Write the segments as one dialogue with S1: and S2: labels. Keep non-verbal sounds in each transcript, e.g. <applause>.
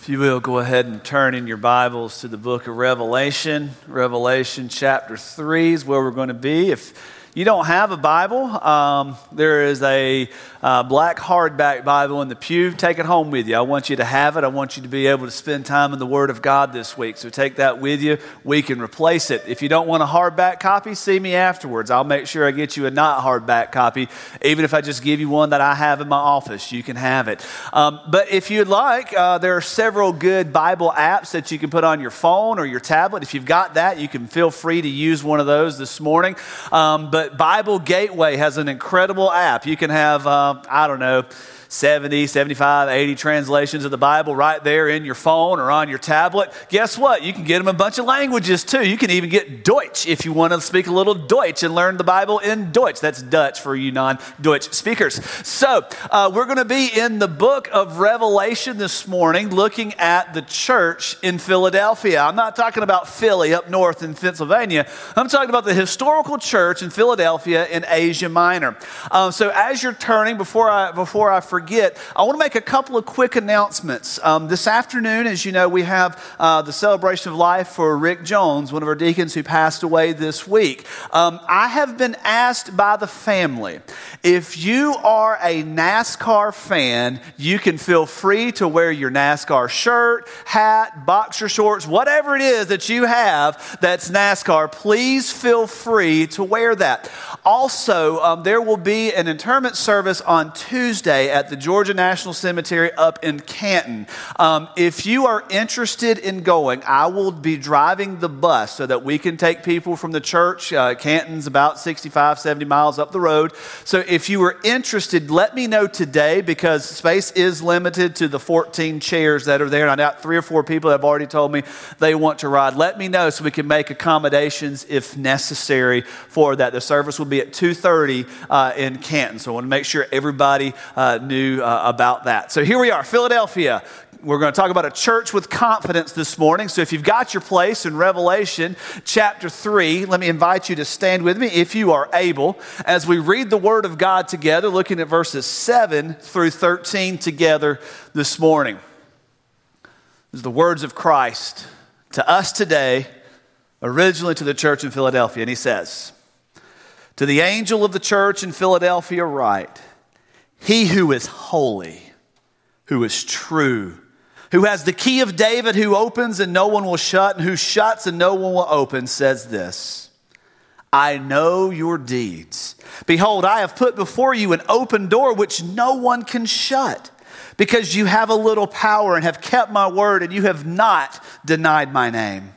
S1: If you will, go ahead and turn in your Bibles to the book of Revelation. Revelation chapter 3 is where we're going to be. If you don't have a Bible, um, there is a uh, black hardback Bible in the pew. Take it home with you. I want you to have it. I want you to be able to spend time in the Word of God this week. So take that with you. We can replace it. If you don't want a hardback copy, see me afterwards. I'll make sure I get you a not hardback copy. Even if I just give you one that I have in my office, you can have it. Um, but if you'd like, uh, there are several good Bible apps that you can put on your phone or your tablet. If you've got that, you can feel free to use one of those this morning. Um, but Bible Gateway has an incredible app. You can have, uh, I don't know, 70, 75, 80 translations of the Bible right there in your phone or on your tablet. Guess what? You can get them a bunch of languages too. You can even get Deutsch if you want to speak a little Deutsch and learn the Bible in Deutsch. That's Dutch for you non Deutsch speakers. So, uh, we're going to be in the book of Revelation this morning looking at the church in Philadelphia. I'm not talking about Philly up north in Pennsylvania, I'm talking about the historical church in Philadelphia in Asia Minor. Um, so, as you're turning, before I, before I forget, forget, I want to make a couple of quick announcements. Um, this afternoon, as you know, we have uh, the celebration of life for Rick Jones, one of our deacons who passed away this week. Um, I have been asked by the family if you are a NASCAR fan, you can feel free to wear your NASCAR shirt, hat, boxer shorts, whatever it is that you have that's NASCAR. Please feel free to wear that. Also, um, there will be an interment service on Tuesday at the Georgia National Cemetery up in Canton. Um, if you are interested in going, I will be driving the bus so that we can take people from the church. Uh, Canton's about 65, 70 miles up the road. So if you are interested, let me know today because space is limited to the 14 chairs that are there. And I doubt three or four people have already told me they want to ride. Let me know so we can make accommodations if necessary for that. The service will be at 2.30 uh, in Canton. So I want to make sure everybody uh, knew uh, about that. So here we are, Philadelphia. We're going to talk about a church with confidence this morning. So if you've got your place in Revelation chapter 3, let me invite you to stand with me if you are able as we read the Word of God together, looking at verses 7 through 13 together this morning. This is the words of Christ to us today, originally to the church in Philadelphia. And he says, To the angel of the church in Philadelphia, write, He who is holy, who is true, who has the key of David, who opens and no one will shut, and who shuts and no one will open, says this I know your deeds. Behold, I have put before you an open door which no one can shut, because you have a little power and have kept my word, and you have not denied my name.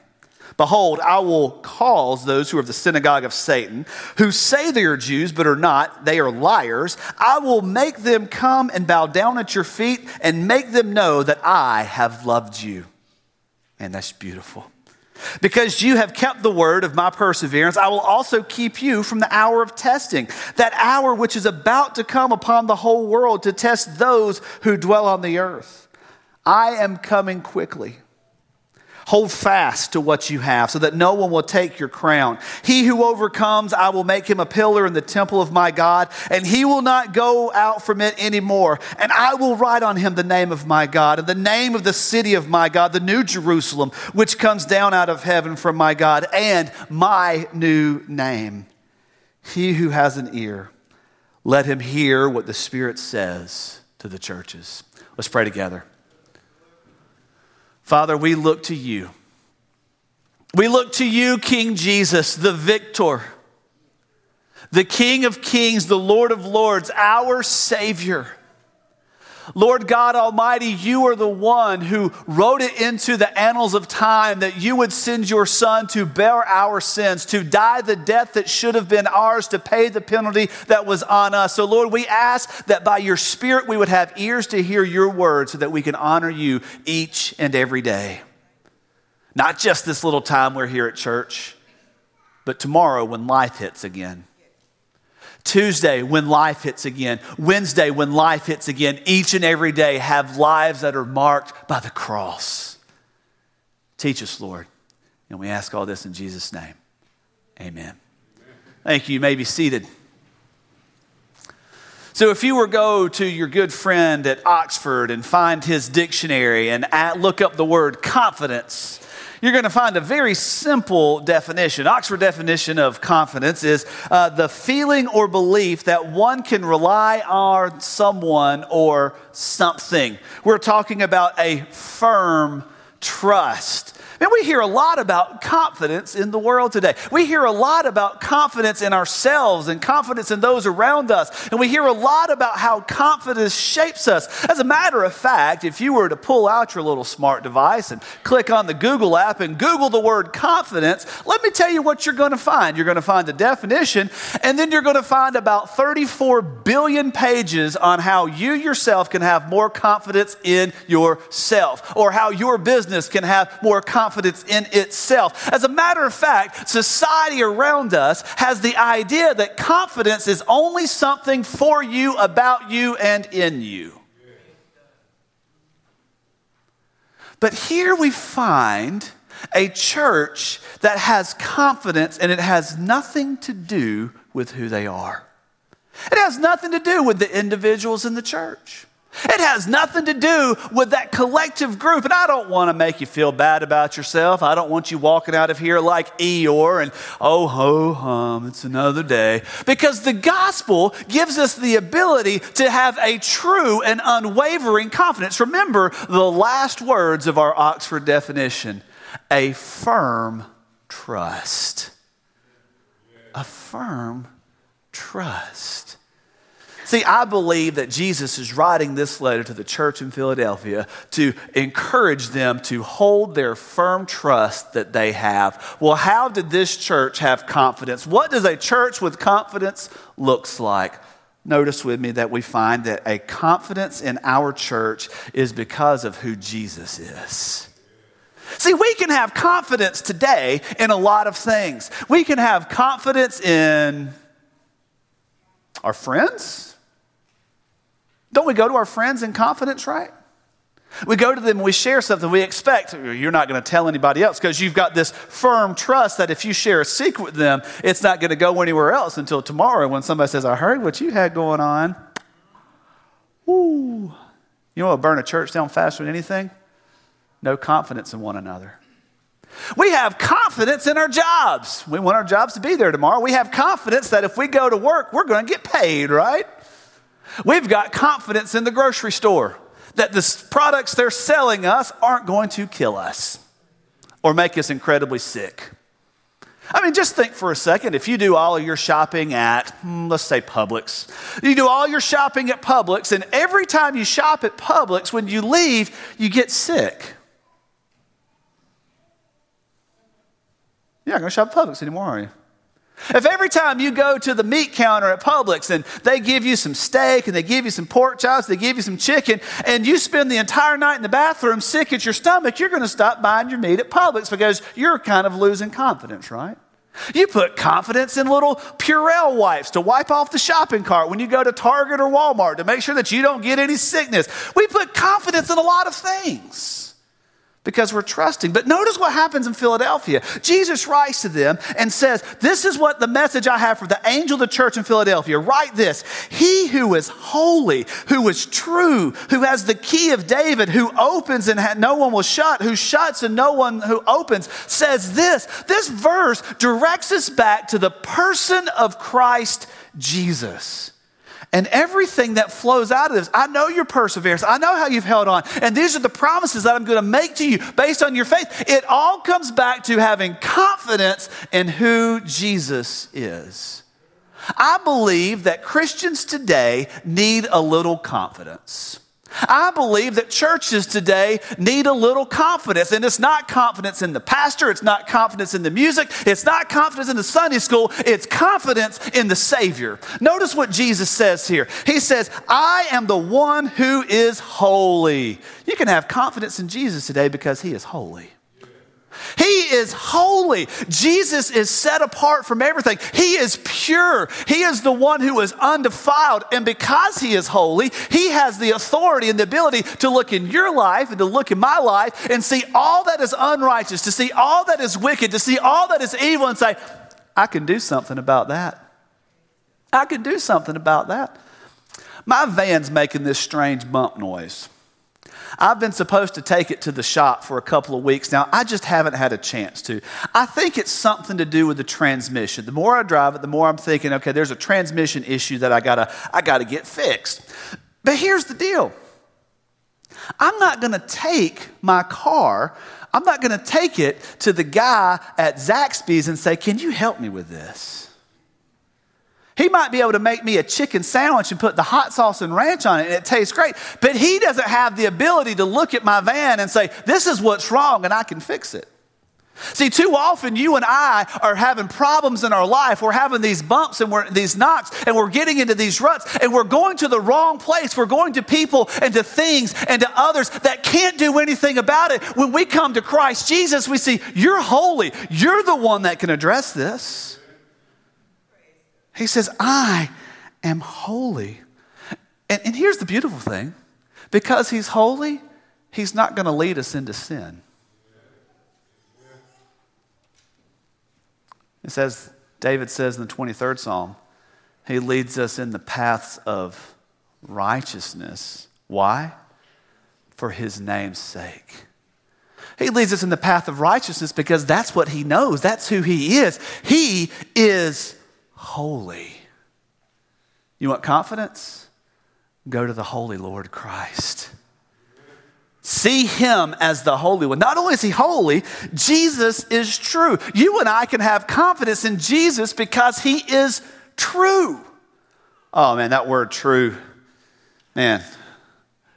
S1: Behold, I will cause those who are of the synagogue of Satan, who say they are Jews but are not, they are liars. I will make them come and bow down at your feet and make them know that I have loved you. And that's beautiful. Because you have kept the word of my perseverance, I will also keep you from the hour of testing, that hour which is about to come upon the whole world to test those who dwell on the earth. I am coming quickly. Hold fast to what you have so that no one will take your crown. He who overcomes, I will make him a pillar in the temple of my God, and he will not go out from it anymore. And I will write on him the name of my God and the name of the city of my God, the new Jerusalem, which comes down out of heaven from my God, and my new name. He who has an ear, let him hear what the Spirit says to the churches. Let's pray together. Father, we look to you. We look to you, King Jesus, the victor, the King of kings, the Lord of lords, our Savior. Lord God Almighty, you are the one who wrote it into the annals of time that you would send your Son to bear our sins, to die the death that should have been ours, to pay the penalty that was on us. So, Lord, we ask that by your Spirit we would have ears to hear your word so that we can honor you each and every day. Not just this little time we're here at church, but tomorrow when life hits again. Tuesday, when life hits again. Wednesday, when life hits again. Each and every day have lives that are marked by the cross. Teach us, Lord. And we ask all this in Jesus' name. Amen. Thank you. You may be seated. So, if you were go to your good friend at Oxford and find his dictionary and look up the word confidence, you're going to find a very simple definition. Oxford definition of confidence is uh, the feeling or belief that one can rely on someone or something. We're talking about a firm trust. And we hear a lot about confidence in the world today. We hear a lot about confidence in ourselves and confidence in those around us. And we hear a lot about how confidence shapes us. As a matter of fact, if you were to pull out your little smart device and click on the Google app and Google the word confidence, let me tell you what you're going to find. You're going to find the definition, and then you're going to find about 34 billion pages on how you yourself can have more confidence in yourself or how your business can have more confidence confidence in itself. As a matter of fact, society around us has the idea that confidence is only something for you, about you, and in you. But here we find a church that has confidence and it has nothing to do with who they are. It has nothing to do with the individuals in the church. It has nothing to do with that collective group. And I don't want to make you feel bad about yourself. I don't want you walking out of here like Eeyore and, oh, ho, hum, it's another day. Because the gospel gives us the ability to have a true and unwavering confidence. Remember the last words of our Oxford definition a firm trust. A firm trust. See, I believe that Jesus is writing this letter to the church in Philadelphia to encourage them to hold their firm trust that they have. Well, how did this church have confidence? What does a church with confidence looks like? Notice with me that we find that a confidence in our church is because of who Jesus is. See, we can have confidence today in a lot of things. We can have confidence in our friends. Don't we go to our friends in confidence, right? We go to them and we share something we expect. You're not going to tell anybody else because you've got this firm trust that if you share a secret with them, it's not going to go anywhere else until tomorrow when somebody says, I heard what you had going on. Woo. You know what burn a church down faster than anything? No confidence in one another. We have confidence in our jobs. We want our jobs to be there tomorrow. We have confidence that if we go to work, we're going to get paid, right? We've got confidence in the grocery store that the products they're selling us aren't going to kill us or make us incredibly sick. I mean, just think for a second if you do all of your shopping at, hmm, let's say Publix, you do all your shopping at Publix, and every time you shop at Publix, when you leave, you get sick. You're not going to shop at Publix anymore, are you? If every time you go to the meat counter at Publix and they give you some steak and they give you some pork chops, they give you some chicken, and you spend the entire night in the bathroom sick at your stomach, you're going to stop buying your meat at Publix because you're kind of losing confidence, right? You put confidence in little Purell wipes to wipe off the shopping cart when you go to Target or Walmart to make sure that you don't get any sickness. We put confidence in a lot of things because we're trusting. But notice what happens in Philadelphia. Jesus writes to them and says, This is what the message I have for the angel of the church in Philadelphia. Write this He who is holy, who is true, who has the key of David, who opens and no one will shut, who shuts and no one who opens, says this. This verse directs us back to the person of Christ Jesus and everything that flows out of this. I know your perseverance. I know how you've held on. And these are the promises that I'm going to make to you based on your faith. It all comes back to having confidence in who Jesus is. I believe that Christians today need a little confidence. I believe that churches today need a little confidence, and it's not confidence in the pastor, it's not confidence in the music, it's not confidence in the Sunday school, it's confidence in the Savior. Notice what Jesus says here. He says, I am the one who is holy. You can have confidence in Jesus today because he is holy. He is holy. Jesus is set apart from everything. He is pure. He is the one who is undefiled. And because He is holy, He has the authority and the ability to look in your life and to look in my life and see all that is unrighteous, to see all that is wicked, to see all that is evil and say, I can do something about that. I can do something about that. My van's making this strange bump noise. I've been supposed to take it to the shop for a couple of weeks now. I just haven't had a chance to. I think it's something to do with the transmission. The more I drive it, the more I'm thinking, okay, there's a transmission issue that I gotta, I gotta get fixed. But here's the deal I'm not gonna take my car, I'm not gonna take it to the guy at Zaxby's and say, Can you help me with this? He might be able to make me a chicken sandwich and put the hot sauce and ranch on it and it tastes great, but he doesn't have the ability to look at my van and say, This is what's wrong and I can fix it. See, too often you and I are having problems in our life. We're having these bumps and we're, these knocks and we're getting into these ruts and we're going to the wrong place. We're going to people and to things and to others that can't do anything about it. When we come to Christ Jesus, we see, You're holy. You're the one that can address this. He says, I am holy. And, and here's the beautiful thing because he's holy, he's not going to lead us into sin. It says, David says in the 23rd Psalm, he leads us in the paths of righteousness. Why? For his name's sake. He leads us in the path of righteousness because that's what he knows. That's who he is. He is holy. You want confidence? Go to the holy Lord Christ. See him as the Holy One. Not only is he holy, Jesus is true. You and I can have confidence in Jesus because he is true. Oh man, that word true. Man,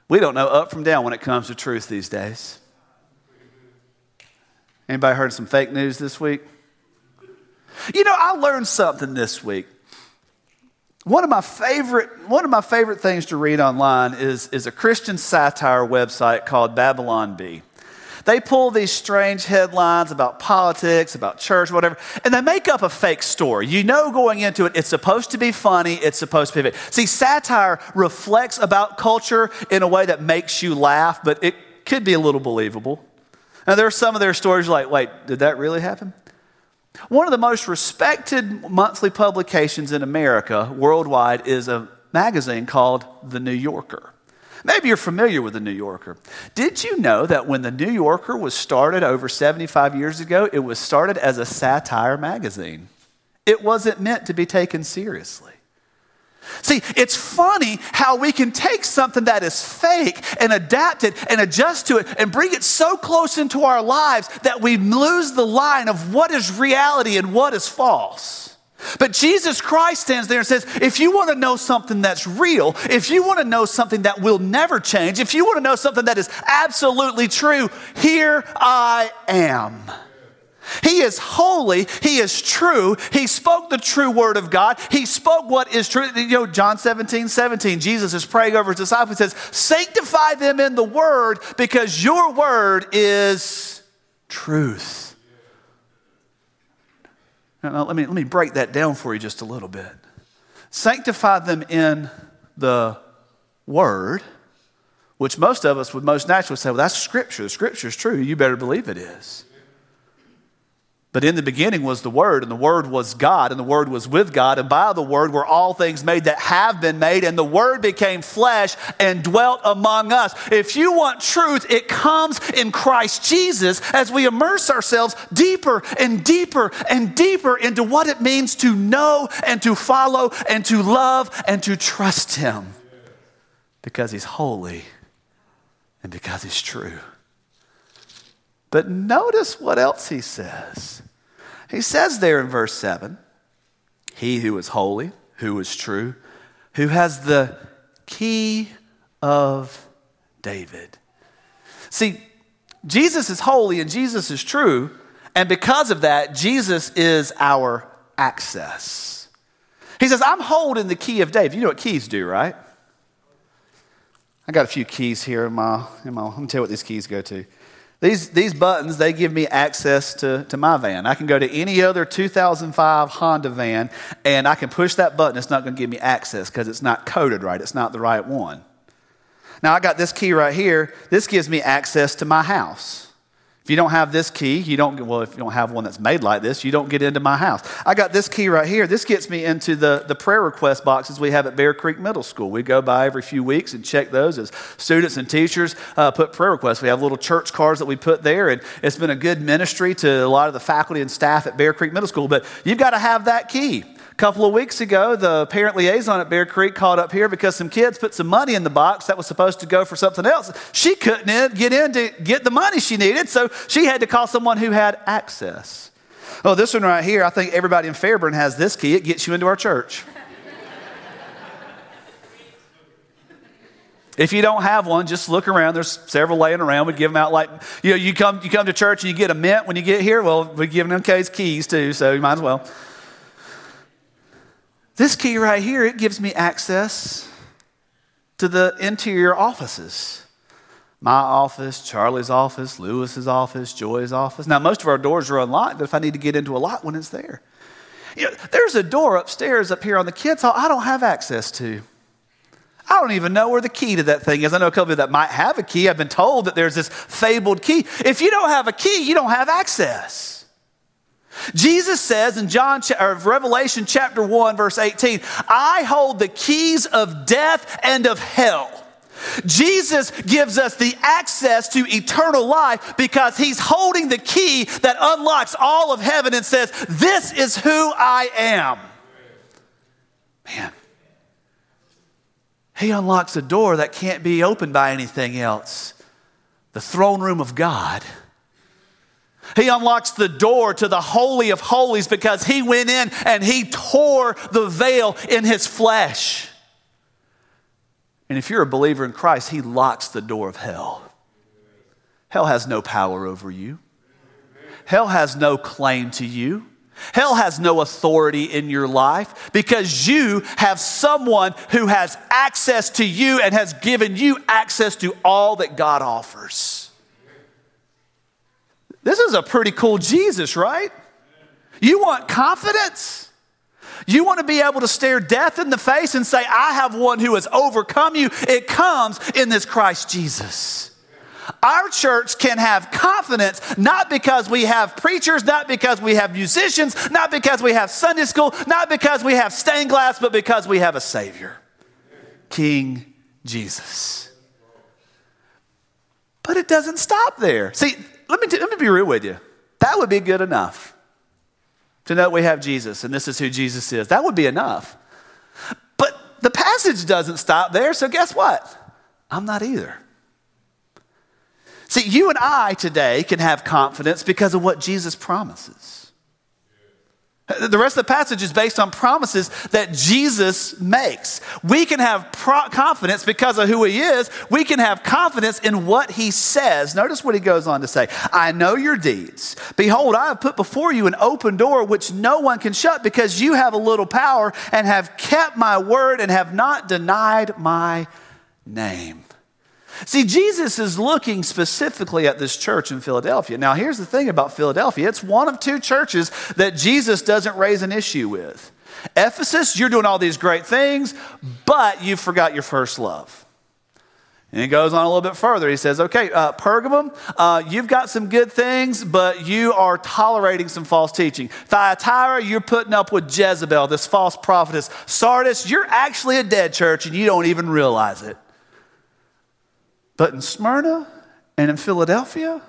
S1: we don't know up from down when it comes to truth these days. Anybody heard some fake news this week? You know, I learned something this week. One of my favorite, one of my favorite things to read online is, is a Christian satire website called Babylon Bee. They pull these strange headlines about politics, about church, whatever, and they make up a fake story. You know, going into it, it's supposed to be funny, it's supposed to be fake. See, satire reflects about culture in a way that makes you laugh, but it could be a little believable. Now, there are some of their stories like, wait, did that really happen? One of the most respected monthly publications in America worldwide is a magazine called The New Yorker. Maybe you're familiar with The New Yorker. Did you know that when The New Yorker was started over 75 years ago, it was started as a satire magazine? It wasn't meant to be taken seriously. See, it's funny how we can take something that is fake and adapt it and adjust to it and bring it so close into our lives that we lose the line of what is reality and what is false. But Jesus Christ stands there and says, if you want to know something that's real, if you want to know something that will never change, if you want to know something that is absolutely true, here I am. He is holy. He is true. He spoke the true word of God. He spoke what is true. You know, John 17, 17, Jesus is praying over his disciples. He says, Sanctify them in the word because your word is truth. Now, let, me, let me break that down for you just a little bit. Sanctify them in the word, which most of us would most naturally say, well, that's scripture. The scripture is true. You better believe it is. But in the beginning was the Word, and the Word was God, and the Word was with God, and by the Word were all things made that have been made, and the Word became flesh and dwelt among us. If you want truth, it comes in Christ Jesus as we immerse ourselves deeper and deeper and deeper into what it means to know and to follow and to love and to trust Him because He's holy and because He's true. But notice what else He says. He says there in verse 7 He who is holy, who is true, who has the key of David. See, Jesus is holy and Jesus is true, and because of that, Jesus is our access. He says, I'm holding the key of David. You know what keys do, right? I got a few keys here in my, in my let me tell you what these keys go to. These, these buttons, they give me access to, to my van. I can go to any other 2005 Honda van and I can push that button. It's not going to give me access because it's not coded right. It's not the right one. Now, I got this key right here. This gives me access to my house. If you don't have this key, you don't, well, if you don't have one that's made like this, you don't get into my house. I got this key right here. This gets me into the, the prayer request boxes we have at Bear Creek Middle School. We go by every few weeks and check those as students and teachers uh, put prayer requests. We have little church cards that we put there, and it's been a good ministry to a lot of the faculty and staff at Bear Creek Middle School. But you've got to have that key. Couple of weeks ago, the parent liaison at Bear Creek called up here because some kids put some money in the box that was supposed to go for something else. She couldn't get in to get the money she needed, so she had to call someone who had access. Oh, this one right here, I think everybody in Fairburn has this key. It gets you into our church. If you don't have one, just look around. There's several laying around. We give them out like, you know, you come, you come to church and you get a mint when you get here. Well, we give them case keys too, so you might as well. This key right here, it gives me access to the interior offices. My office, Charlie's office, Lewis's office, Joy's office. Now, most of our doors are unlocked, but if I need to get into a lock when it's there. You know, there's a door upstairs up here on the kids' hall I don't have access to. I don't even know where the key to that thing is. I know a couple that might have a key. I've been told that there's this fabled key. If you don't have a key, you don't have access. Jesus says in John or Revelation chapter 1 verse 18, I hold the keys of death and of hell. Jesus gives us the access to eternal life because he's holding the key that unlocks all of heaven and says, This is who I am. Man, he unlocks a door that can't be opened by anything else the throne room of God. He unlocks the door to the Holy of Holies because he went in and he tore the veil in his flesh. And if you're a believer in Christ, he locks the door of hell. Hell has no power over you, hell has no claim to you. Hell has no authority in your life because you have someone who has access to you and has given you access to all that God offers. This is a pretty cool Jesus, right? You want confidence? You want to be able to stare death in the face and say, I have one who has overcome you. It comes in this Christ Jesus. Our church can have confidence not because we have preachers, not because we have musicians, not because we have Sunday school, not because we have stained glass, but because we have a Savior, King Jesus. But it doesn't stop there. See, let me, let me be real with you. That would be good enough to know we have Jesus and this is who Jesus is. That would be enough. But the passage doesn't stop there, so guess what? I'm not either. See, you and I today can have confidence because of what Jesus promises. The rest of the passage is based on promises that Jesus makes. We can have pro- confidence because of who he is. We can have confidence in what he says. Notice what he goes on to say I know your deeds. Behold, I have put before you an open door which no one can shut because you have a little power and have kept my word and have not denied my name. See, Jesus is looking specifically at this church in Philadelphia. Now, here's the thing about Philadelphia it's one of two churches that Jesus doesn't raise an issue with. Ephesus, you're doing all these great things, but you forgot your first love. And he goes on a little bit further. He says, okay, uh, Pergamum, uh, you've got some good things, but you are tolerating some false teaching. Thyatira, you're putting up with Jezebel, this false prophetess. Sardis, you're actually a dead church and you don't even realize it. But in Smyrna and in Philadelphia,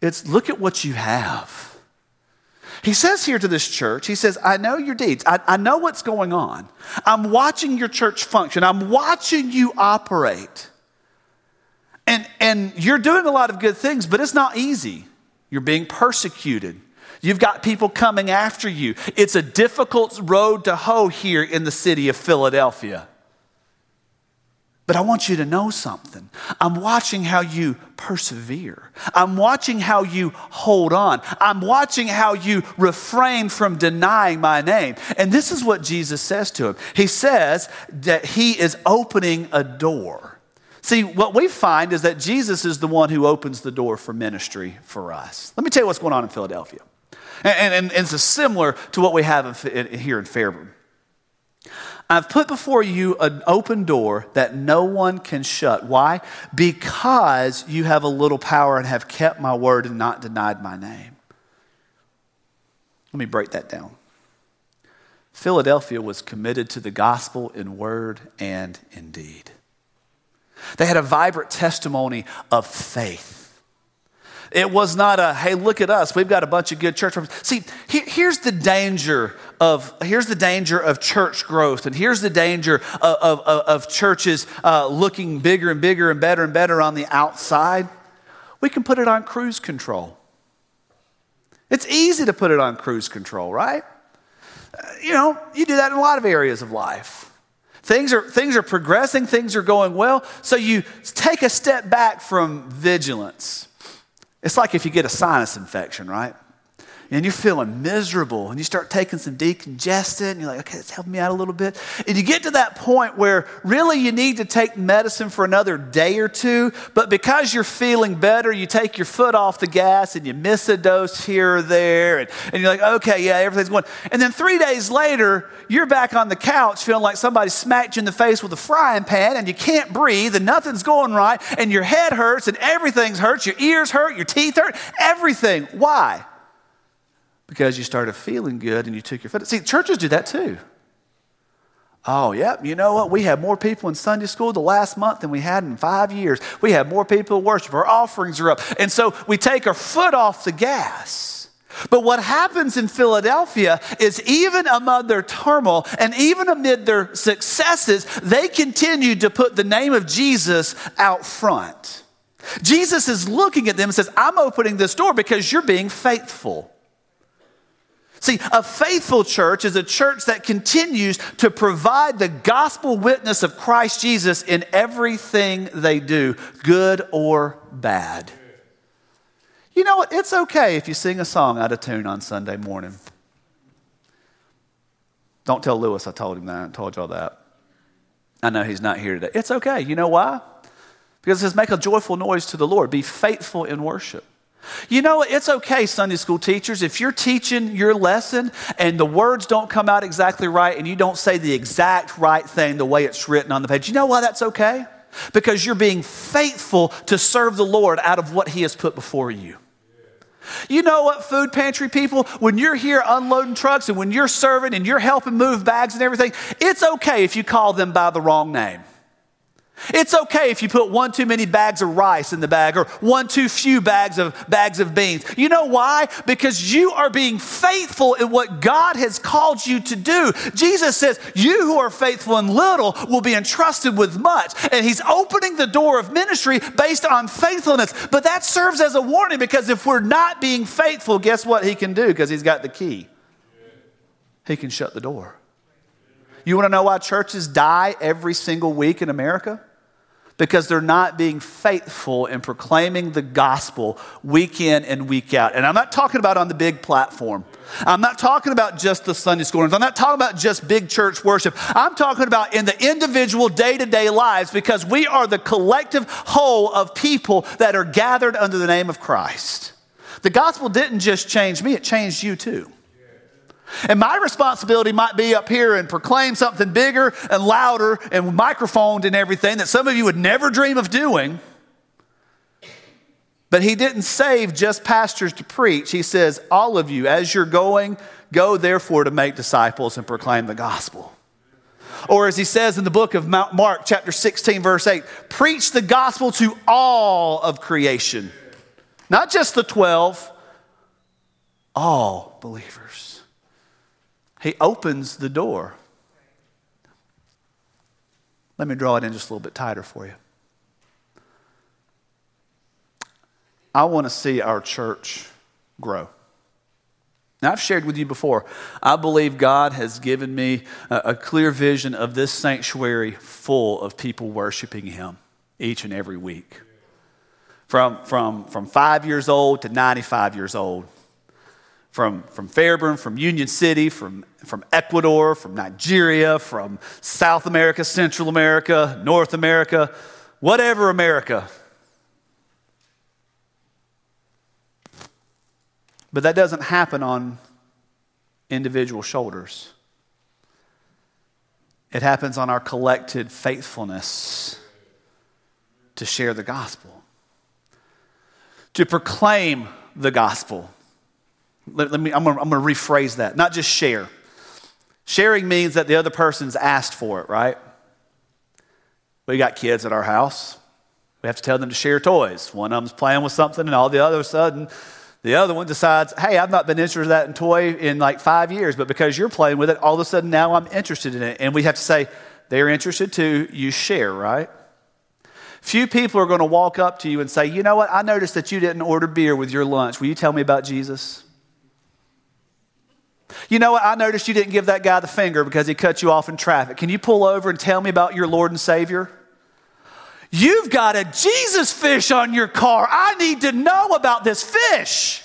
S1: it's look at what you have. He says here to this church, he says, I know your deeds. I, I, know what's going on. I'm watching your church function. I'm watching you operate. And, and you're doing a lot of good things, but it's not easy. You're being persecuted. You've got people coming after you. It's a difficult road to hoe here in the city of Philadelphia. But I want you to know something. I'm watching how you persevere. I'm watching how you hold on. I'm watching how you refrain from denying my name. And this is what Jesus says to him He says that He is opening a door. See, what we find is that Jesus is the one who opens the door for ministry for us. Let me tell you what's going on in Philadelphia. And, and, and it's similar to what we have in, in, here in Fairburn. I've put before you an open door that no one can shut. Why? Because you have a little power and have kept my word and not denied my name. Let me break that down. Philadelphia was committed to the gospel in word and in deed. They had a vibrant testimony of faith. It was not a, hey, look at us. We've got a bunch of good church. See, here's the danger of, here's the danger of church growth. And here's the danger of, of, of churches uh, looking bigger and bigger and better and better on the outside. We can put it on cruise control. It's easy to put it on cruise control, right? You know, you do that in a lot of areas of life. Things are, things are progressing, things are going well, so you take a step back from vigilance. It's like if you get a sinus infection, right? And you're feeling miserable, and you start taking some decongestant, and you're like, okay, it's helping me out a little bit. And you get to that point where really you need to take medicine for another day or two, but because you're feeling better, you take your foot off the gas and you miss a dose here or there, and, and you're like, okay, yeah, everything's going. And then three days later, you're back on the couch feeling like somebody smacked you in the face with a frying pan, and you can't breathe, and nothing's going right, and your head hurts, and everything hurts, your ears hurt, your teeth hurt, everything. Why? Because you started feeling good and you took your foot. See, churches do that too. Oh, yep. you know what? We had more people in Sunday school the last month than we had in five years. We had more people worship. Our offerings are up. And so we take our foot off the gas. But what happens in Philadelphia is even among their turmoil and even amid their successes, they continue to put the name of Jesus out front. Jesus is looking at them and says, I'm opening this door because you're being faithful. See, a faithful church is a church that continues to provide the gospel witness of Christ Jesus in everything they do, good or bad. You know what? It's okay if you sing a song out of tune on Sunday morning. Don't tell Lewis I told him that. I told y'all that. I know he's not here today. It's okay. You know why? Because it says, make a joyful noise to the Lord. Be faithful in worship. You know, it's okay, Sunday school teachers, if you're teaching your lesson and the words don't come out exactly right and you don't say the exact right thing the way it's written on the page. You know why that's okay? Because you're being faithful to serve the Lord out of what He has put before you. You know what, food pantry people? When you're here unloading trucks and when you're serving and you're helping move bags and everything, it's okay if you call them by the wrong name. It's okay if you put one too many bags of rice in the bag or one too few bags of bags of beans. You know why? Because you are being faithful in what God has called you to do. Jesus says, "You who are faithful in little will be entrusted with much." And he's opening the door of ministry based on faithfulness. But that serves as a warning because if we're not being faithful, guess what he can do because he's got the key. He can shut the door. You want to know why churches die every single week in America? Because they're not being faithful in proclaiming the gospel week in and week out. And I'm not talking about on the big platform. I'm not talking about just the Sunday school. I'm not talking about just big church worship. I'm talking about in the individual day to day lives because we are the collective whole of people that are gathered under the name of Christ. The gospel didn't just change me, it changed you too. And my responsibility might be up here and proclaim something bigger and louder and microphoned and everything that some of you would never dream of doing. But he didn't save just pastors to preach. He says, All of you, as you're going, go therefore to make disciples and proclaim the gospel. Or as he says in the book of Mark, chapter 16, verse 8, preach the gospel to all of creation, not just the 12, all believers. He opens the door. Let me draw it in just a little bit tighter for you. I want to see our church grow. Now, I've shared with you before, I believe God has given me a, clear vision of this sanctuary full of people worshiping Him each and every week. From, from, from five years old to 95 years old from, from Fairburn, from Union City, from, from Ecuador, from Nigeria, from South America, Central America, North America, whatever America. But that doesn't happen on individual shoulders. It happens on our collected faithfulness to share the gospel, to proclaim the gospel. Let, let me, I'm going to rephrase that, not just share. Sharing means that the other person's asked for it, right? We got kids at our house. We have to tell them to share toys. One of them's playing with something, and all the other of a sudden, the other one decides, hey, I've not been interested in that toy in like five years, but because you're playing with it, all of a sudden now I'm interested in it. And we have to say, they're interested too, you share, right? Few people are going to walk up to you and say, you know what, I noticed that you didn't order beer with your lunch. Will you tell me about Jesus? You know what, I noticed you didn't give that guy the finger because he cut you off in traffic. Can you pull over and tell me about your Lord and Savior? You've got a Jesus fish on your car. I need to know about this fish.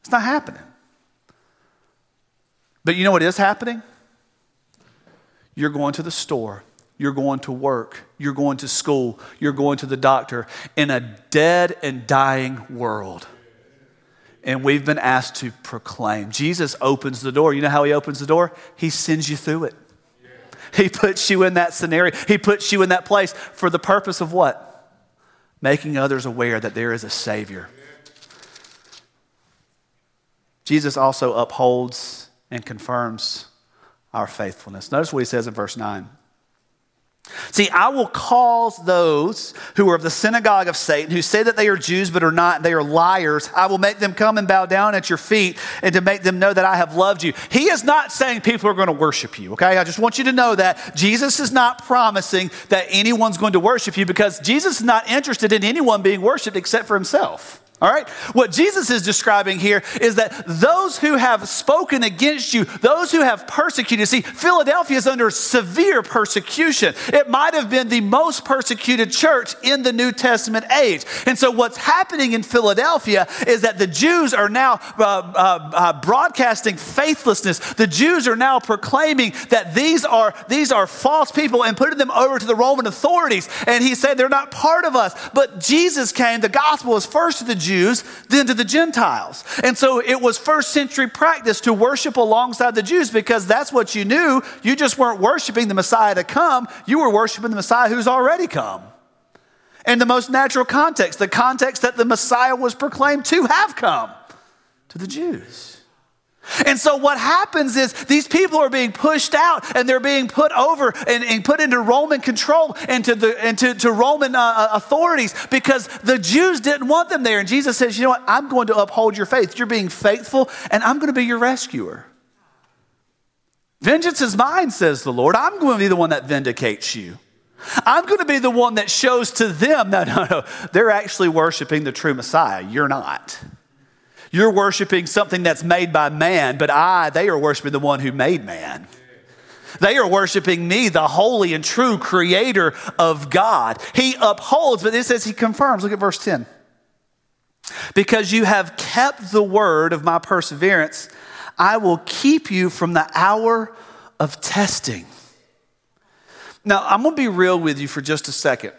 S1: It's not happening. But you know what is happening? You're going to the store, you're going to work, you're going to school, you're going to the doctor in a dead and dying world. And we've been asked to proclaim. Jesus opens the door. You know how he opens the door? He sends you through it. He puts you in that scenario, He puts you in that place for the purpose of what? Making others aware that there is a Savior. Jesus also upholds and confirms our faithfulness. Notice what he says in verse 9. See, I will cause those who are of the synagogue of Satan, who say that they are Jews but are not, they are liars. I will make them come and bow down at your feet and to make them know that I have loved you. He is not saying people are going to worship you, okay? I just want you to know that Jesus is not promising that anyone's going to worship you because Jesus is not interested in anyone being worshiped except for himself. All right? What Jesus is describing here is that those who have spoken against you, those who have persecuted, see, Philadelphia is under severe persecution. It might have been the most persecuted church in the New Testament age. And so, what's happening in Philadelphia is that the Jews are now uh, uh, uh, broadcasting faithlessness. The Jews are now proclaiming that these are, these are false people and putting them over to the Roman authorities. And he said they're not part of us. But Jesus came, the gospel was first to the Jews than to the Gentiles. And so it was first century practice to worship alongside the Jews because that's what you knew. You just weren't worshiping the Messiah to come, you were worshiping the Messiah who's already come. In the most natural context, the context that the Messiah was proclaimed to have come to the Jews. And so what happens is these people are being pushed out and they're being put over and, and put into Roman control and to, the, and to, to Roman uh, uh, authorities because the Jews didn't want them there. And Jesus says, you know what? I'm going to uphold your faith. You're being faithful and I'm going to be your rescuer. Vengeance is mine, says the Lord. I'm going to be the one that vindicates you. I'm going to be the one that shows to them, no, <laughs> no, no, they're actually worshiping the true Messiah. You're not. You're worshiping something that's made by man, but I, they are worshiping the one who made man. They are worshiping me, the holy and true creator of God. He upholds, but it says he confirms. Look at verse 10. Because you have kept the word of my perseverance, I will keep you from the hour of testing. Now, I'm going to be real with you for just a second.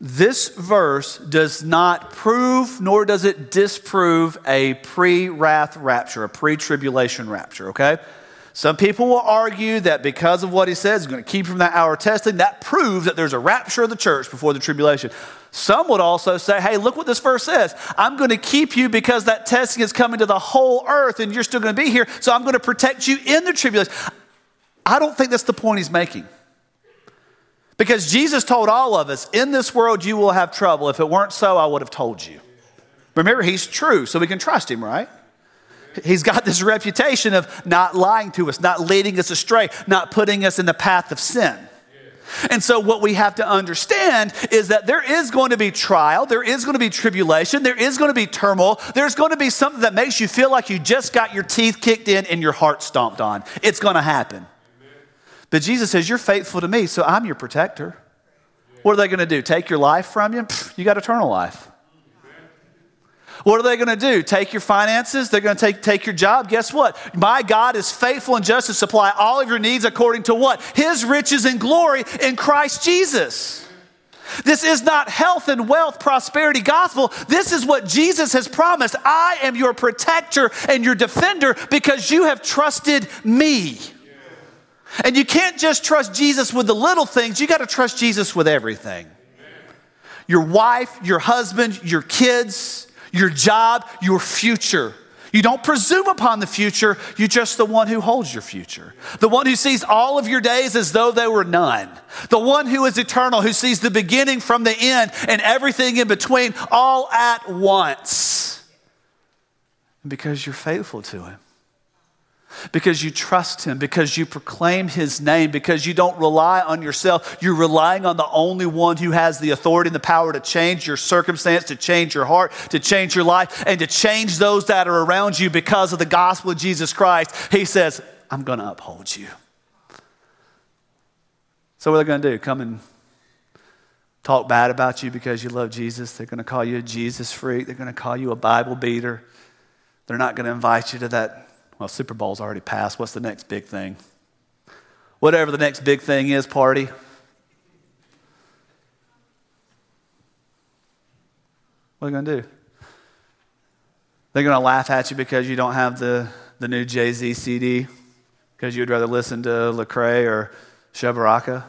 S1: This verse does not prove nor does it disprove a pre wrath rapture, a pre tribulation rapture, okay? Some people will argue that because of what he says, he's going to keep from that hour of testing. That proves that there's a rapture of the church before the tribulation. Some would also say, hey, look what this verse says. I'm going to keep you because that testing is coming to the whole earth and you're still going to be here. So I'm going to protect you in the tribulation. I don't think that's the point he's making. Because Jesus told all of us, in this world you will have trouble. If it weren't so, I would have told you. Remember, he's true, so we can trust him, right? He's got this reputation of not lying to us, not leading us astray, not putting us in the path of sin. And so, what we have to understand is that there is going to be trial, there is going to be tribulation, there is going to be turmoil, there's going to be something that makes you feel like you just got your teeth kicked in and your heart stomped on. It's going to happen. But Jesus says, You're faithful to me, so I'm your protector. What are they going to do? Take your life from you? you got eternal life. What are they going to do? Take your finances? They're going to take, take your job? Guess what? My God is faithful and just to supply all of your needs according to what? His riches and glory in Christ Jesus. This is not health and wealth, prosperity gospel. This is what Jesus has promised. I am your protector and your defender because you have trusted me. And you can't just trust Jesus with the little things, you got to trust Jesus with everything. Your wife, your husband, your kids, your job, your future. You don't presume upon the future, you're just the one who holds your future. The one who sees all of your days as though they were none. The one who is eternal, who sees the beginning from the end and everything in between all at once. Because you're faithful to him because you trust Him, because you proclaim His name, because you don't rely on yourself. You're relying on the only one who has the authority and the power to change your circumstance, to change your heart, to change your life, and to change those that are around you because of the gospel of Jesus Christ. He says, I'm going to uphold you. So, what are they going to do? Come and talk bad about you because you love Jesus? They're going to call you a Jesus freak. They're going to call you a Bible beater. They're not going to invite you to that well, Super Bowl's already passed. What's the next big thing? Whatever the next big thing is, party. What are you going to do? They're going to laugh at you because you don't have the, the new Jay Z CD, because you'd rather listen to Lecrae or Shabba Ranks.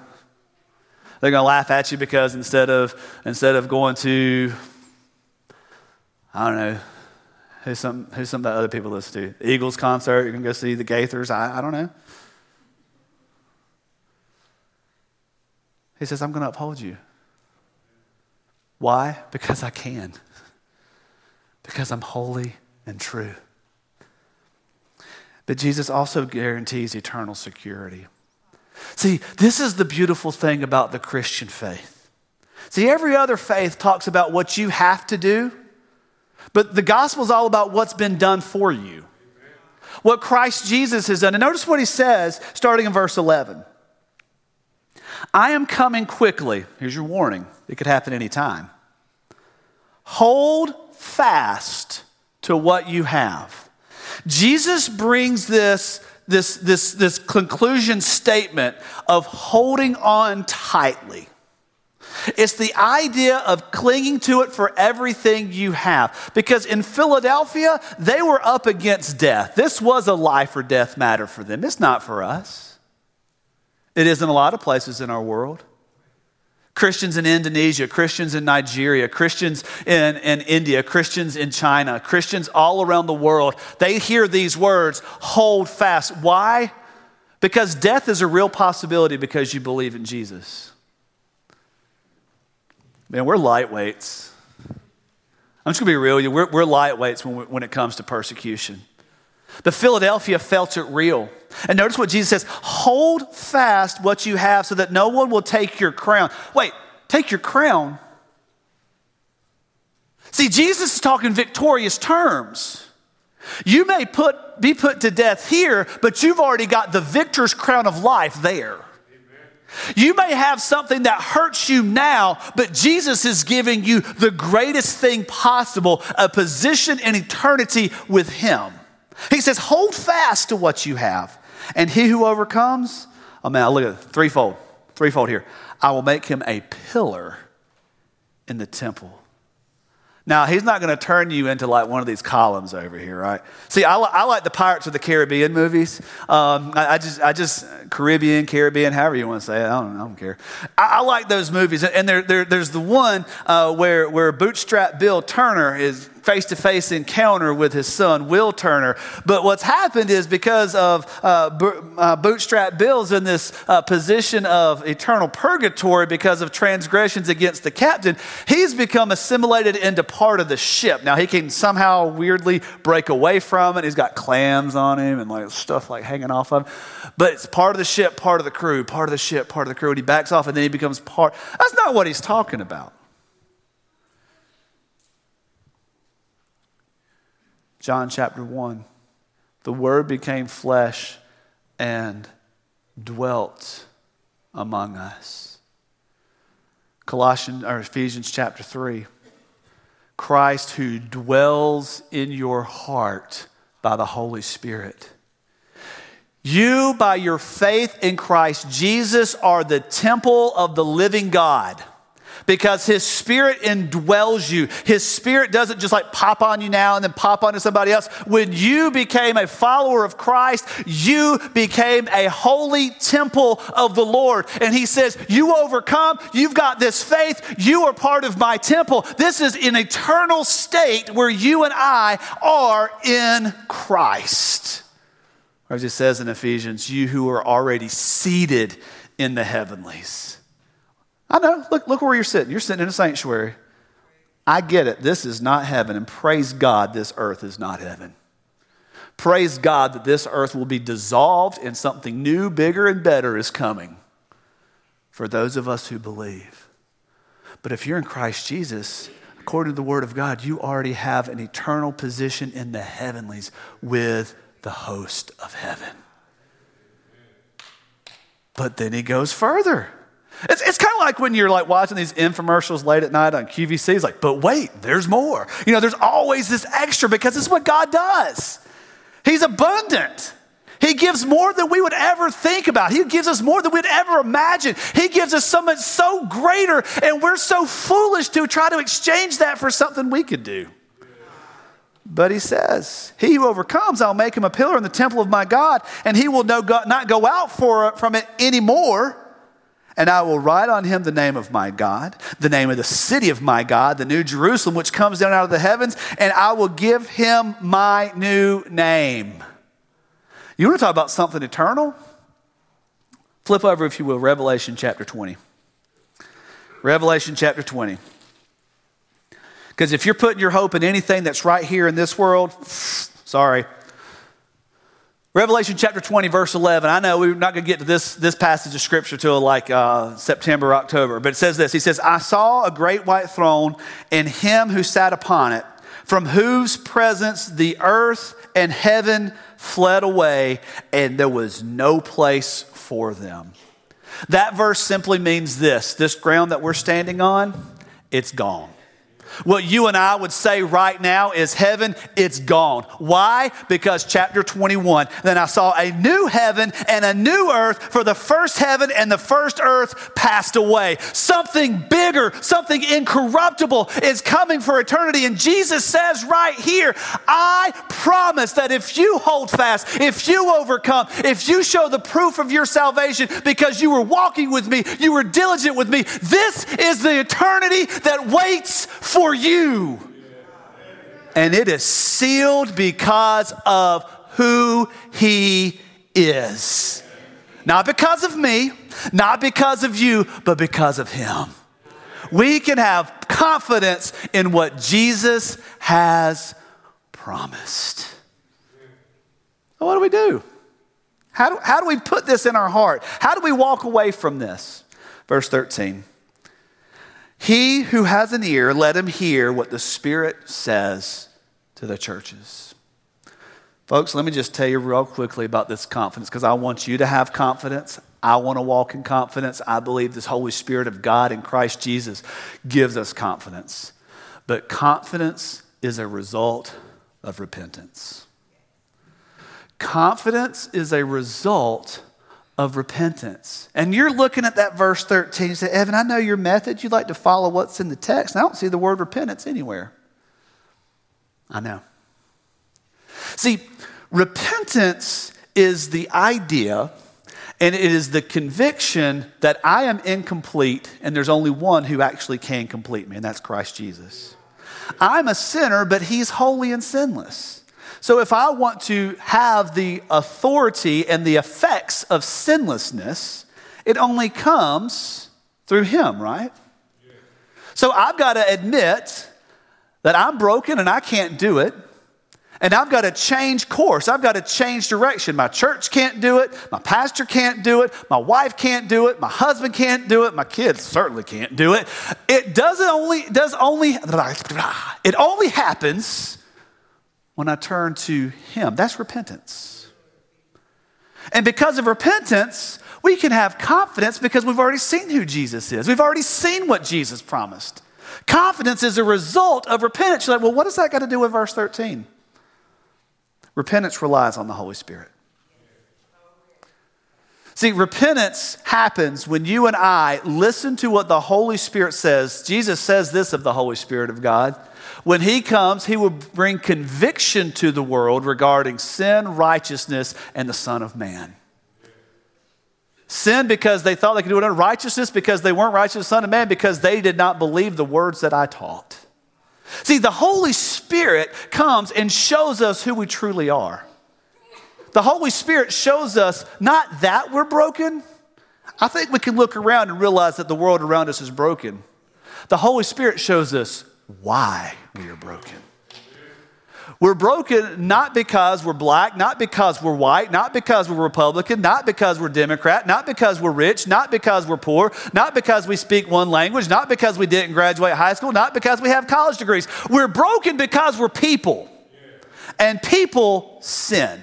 S1: They're going to laugh at you because instead of, instead of going to, I don't know, Who's some, who's some that other people listen to? Eagles concert, you can go see the Gaithers. I, I don't know. He says, I'm going to uphold you. Why? Because I can. Because I'm holy and true. But Jesus also guarantees eternal security. See, this is the beautiful thing about the Christian faith. See, every other faith talks about what you have to do but the gospel is all about what's been done for you, what Christ Jesus has done. And notice what he says starting in verse 11 I am coming quickly. Here's your warning it could happen anytime. Hold fast to what you have. Jesus brings this, this, this, this conclusion statement of holding on tightly. It's the idea of clinging to it for everything you have. Because in Philadelphia, they were up against death. This was a life or death matter for them. It's not for us. It is in a lot of places in our world. Christians in Indonesia, Christians in Nigeria, Christians in, in India, Christians in China, Christians all around the world, they hear these words hold fast. Why? Because death is a real possibility because you believe in Jesus. Man, we're lightweights. I'm just going to be real with you. We're, we're lightweights when, we, when it comes to persecution. The Philadelphia felt it real. And notice what Jesus says hold fast what you have so that no one will take your crown. Wait, take your crown? See, Jesus is talking victorious terms. You may put, be put to death here, but you've already got the victor's crown of life there. You may have something that hurts you now, but Jesus is giving you the greatest thing possible a position in eternity with Him. He says, Hold fast to what you have. And he who overcomes, oh man, look at it, threefold, threefold here. I will make him a pillar in the temple now, he's not going to turn you into like one of these columns over here, right? See, I, I like the Pirates of the Caribbean movies. Um, I, I, just, I just, Caribbean, Caribbean, however you want to say it. I don't, I don't care. I, I like those movies. And there, there, there's the one uh, where, where Bootstrap Bill Turner is face to face encounter with his son, Will Turner. But what's happened is because of uh, uh, Bootstrap Bill's in this uh, position of eternal purgatory because of transgressions against the captain, he's become assimilated into part of the ship. Now, he can somehow weirdly break away from it. He's got clams on him and like stuff like hanging off of him. But it's part of the ship, part of the crew, part of the ship, part of the crew. And he backs off and then he becomes part. That's not what he's talking about. John chapter 1. The Word became flesh and dwelt among us. Colossians or Ephesians chapter 3. Christ who dwells in your heart by the Holy Spirit. You, by your faith in Christ Jesus, are the temple of the living God. Because his spirit indwells you. His spirit doesn't just like pop on you now and then pop onto somebody else. When you became a follower of Christ, you became a holy temple of the Lord. And he says, You overcome, you've got this faith, you are part of my temple. This is an eternal state where you and I are in Christ. Or as it says in Ephesians, you who are already seated in the heavenlies. I know. Look, look where you're sitting. You're sitting in a sanctuary. I get it. This is not heaven. And praise God, this earth is not heaven. Praise God that this earth will be dissolved and something new, bigger, and better is coming for those of us who believe. But if you're in Christ Jesus, according to the Word of God, you already have an eternal position in the heavenlies with the host of heaven. But then he goes further. It's, it's kind of like when you're like watching these infomercials late at night on QVC. It's like, but wait, there's more. You know, there's always this extra because it's what God does. He's abundant. He gives more than we would ever think about. He gives us more than we'd ever imagine. He gives us something so greater, and we're so foolish to try to exchange that for something we could do. But he says, He who overcomes, I'll make him a pillar in the temple of my God, and he will no go, not go out for, from it anymore. And I will write on him the name of my God, the name of the city of my God, the new Jerusalem, which comes down out of the heavens, and I will give him my new name. You want to talk about something eternal? Flip over, if you will, Revelation chapter 20. Revelation chapter 20. Because if you're putting your hope in anything that's right here in this world, <sniffs> sorry. Revelation chapter 20, verse 11. I know we're not going to get to this, this passage of scripture till like uh, September, October, but it says this He says, I saw a great white throne and him who sat upon it, from whose presence the earth and heaven fled away, and there was no place for them. That verse simply means this this ground that we're standing on, it's gone. What you and I would say right now is heaven, it's gone. Why? Because chapter 21, then I saw a new heaven and a new earth, for the first heaven and the first earth passed away. Something bigger, something incorruptible is coming for eternity. And Jesus says right here, I promise that if you hold fast, if you overcome, if you show the proof of your salvation because you were walking with me, you were diligent with me, this is the eternity that waits for for you. And it is sealed because of who He is. Not because of me, not because of you, but because of Him. We can have confidence in what Jesus has promised. So what do we do? How do, how do we put this in our heart? How do we walk away from this? Verse 13. He who has an ear, let him hear what the Spirit says to the churches. Folks, let me just tell you real quickly about this confidence because I want you to have confidence. I want to walk in confidence. I believe this Holy Spirit of God in Christ Jesus gives us confidence. But confidence is a result of repentance. Confidence is a result of repentance. And you're looking at that verse 13. You say, Evan, I know your method. You like to follow what's in the text. I don't see the word repentance anywhere. I know. See, repentance is the idea and it is the conviction that I am incomplete and there's only one who actually can complete me, and that's Christ Jesus. I'm a sinner, but he's holy and sinless. So if I want to have the authority and the effects of sinlessness, it only comes through Him, right? So I've got to admit that I'm broken and I can't do it. And I've got to change course. I've got to change direction. My church can't do it. My pastor can't do it. My wife can't do it. My husband can't do it. My kids certainly can't do it. It doesn't only, does only, it only happens when I turn to Him. That's repentance. And because of repentance, we can have confidence because we've already seen who Jesus is. We've already seen what Jesus promised. Confidence is a result of repentance. You're like, well, what does that got to do with verse 13? Repentance relies on the Holy Spirit. See, repentance happens when you and I listen to what the Holy Spirit says. Jesus says this of the Holy Spirit of God. When He comes, He will bring conviction to the world regarding sin, righteousness, and the Son of Man. Sin because they thought they could do it. Righteousness because they weren't righteous, Son of Man because they did not believe the words that I taught. See, the Holy Spirit comes and shows us who we truly are. The Holy Spirit shows us not that we're broken. I think we can look around and realize that the world around us is broken. The Holy Spirit shows us why we are broken. We're broken not because we're black, not because we're white, not because we're Republican, not because we're Democrat, not because we're rich, not because we're poor, not because we speak one language, not because we didn't graduate high school, not because we have college degrees. We're broken because we're people. And people sin.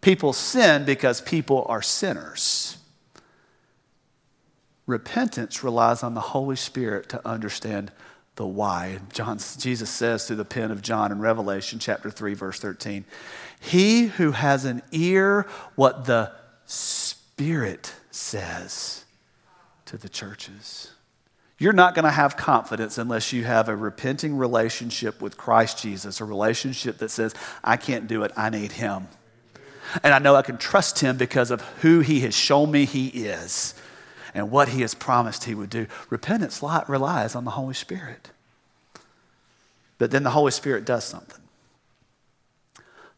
S1: People sin because people are sinners. Repentance relies on the Holy Spirit to understand the why. John, Jesus says through the pen of John in Revelation chapter 3, verse 13, He who has an ear, what the Spirit says to the churches. You're not going to have confidence unless you have a repenting relationship with Christ Jesus, a relationship that says, I can't do it, I need Him. And I know I can trust him because of who he has shown me he is and what he has promised he would do. Repentance relies on the Holy Spirit. But then the Holy Spirit does something.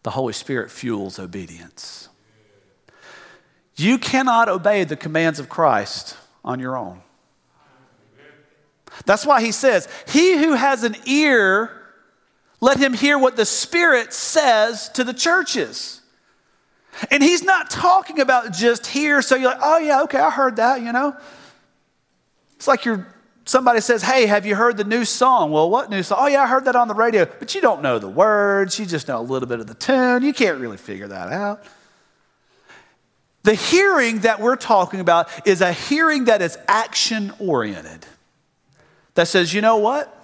S1: The Holy Spirit fuels obedience. You cannot obey the commands of Christ on your own. That's why he says, He who has an ear, let him hear what the Spirit says to the churches. And he's not talking about just here, so you're like, oh, yeah, okay, I heard that, you know? It's like you're, somebody says, hey, have you heard the new song? Well, what new song? Oh, yeah, I heard that on the radio. But you don't know the words, you just know a little bit of the tune. You can't really figure that out. The hearing that we're talking about is a hearing that is action oriented, that says, you know what?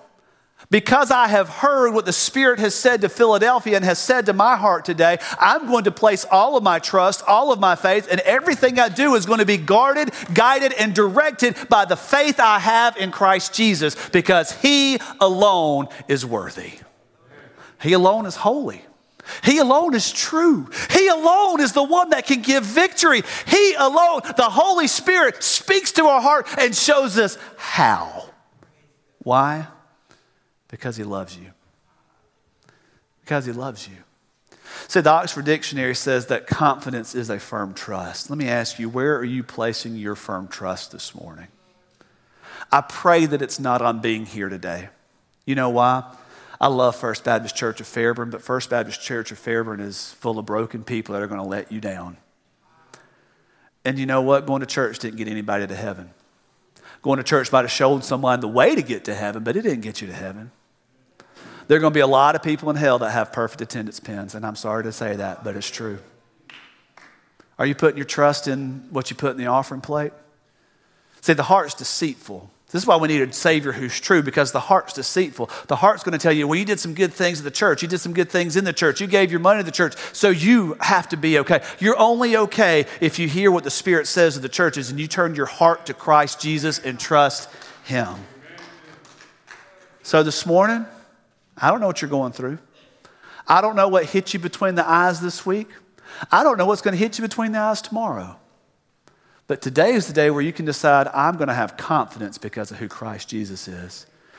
S1: Because I have heard what the Spirit has said to Philadelphia and has said to my heart today, I'm going to place all of my trust, all of my faith, and everything I do is going to be guarded, guided, and directed by the faith I have in Christ Jesus because He alone is worthy. He alone is holy. He alone is true. He alone is the one that can give victory. He alone, the Holy Spirit, speaks to our heart and shows us how. Why? Because he loves you. Because he loves you. So the Oxford Dictionary says that confidence is a firm trust. Let me ask you, where are you placing your firm trust this morning? I pray that it's not on being here today. You know why? I love First Baptist Church of Fairburn, but First Baptist Church of Fairburn is full of broken people that are going to let you down. And you know what? Going to church didn't get anybody to heaven. Going to church might have shown someone the way to get to heaven, but it didn't get you to heaven. There are going to be a lot of people in hell that have perfect attendance pins, and I'm sorry to say that, but it's true. Are you putting your trust in what you put in the offering plate? See, the heart's deceitful. This is why we need a Savior who's true because the heart's deceitful. The heart's going to tell you, well, you did some good things at the church. You did some good things in the church. You gave your money to the church. So you have to be okay. You're only okay if you hear what the Spirit says to the churches and you turn your heart to Christ Jesus and trust Him. So this morning, I don't know what you're going through. I don't know what hit you between the eyes this week. I don't know what's going to hit you between the eyes tomorrow. But today is the day where you can decide, I'm going to have confidence because of who Christ Jesus is.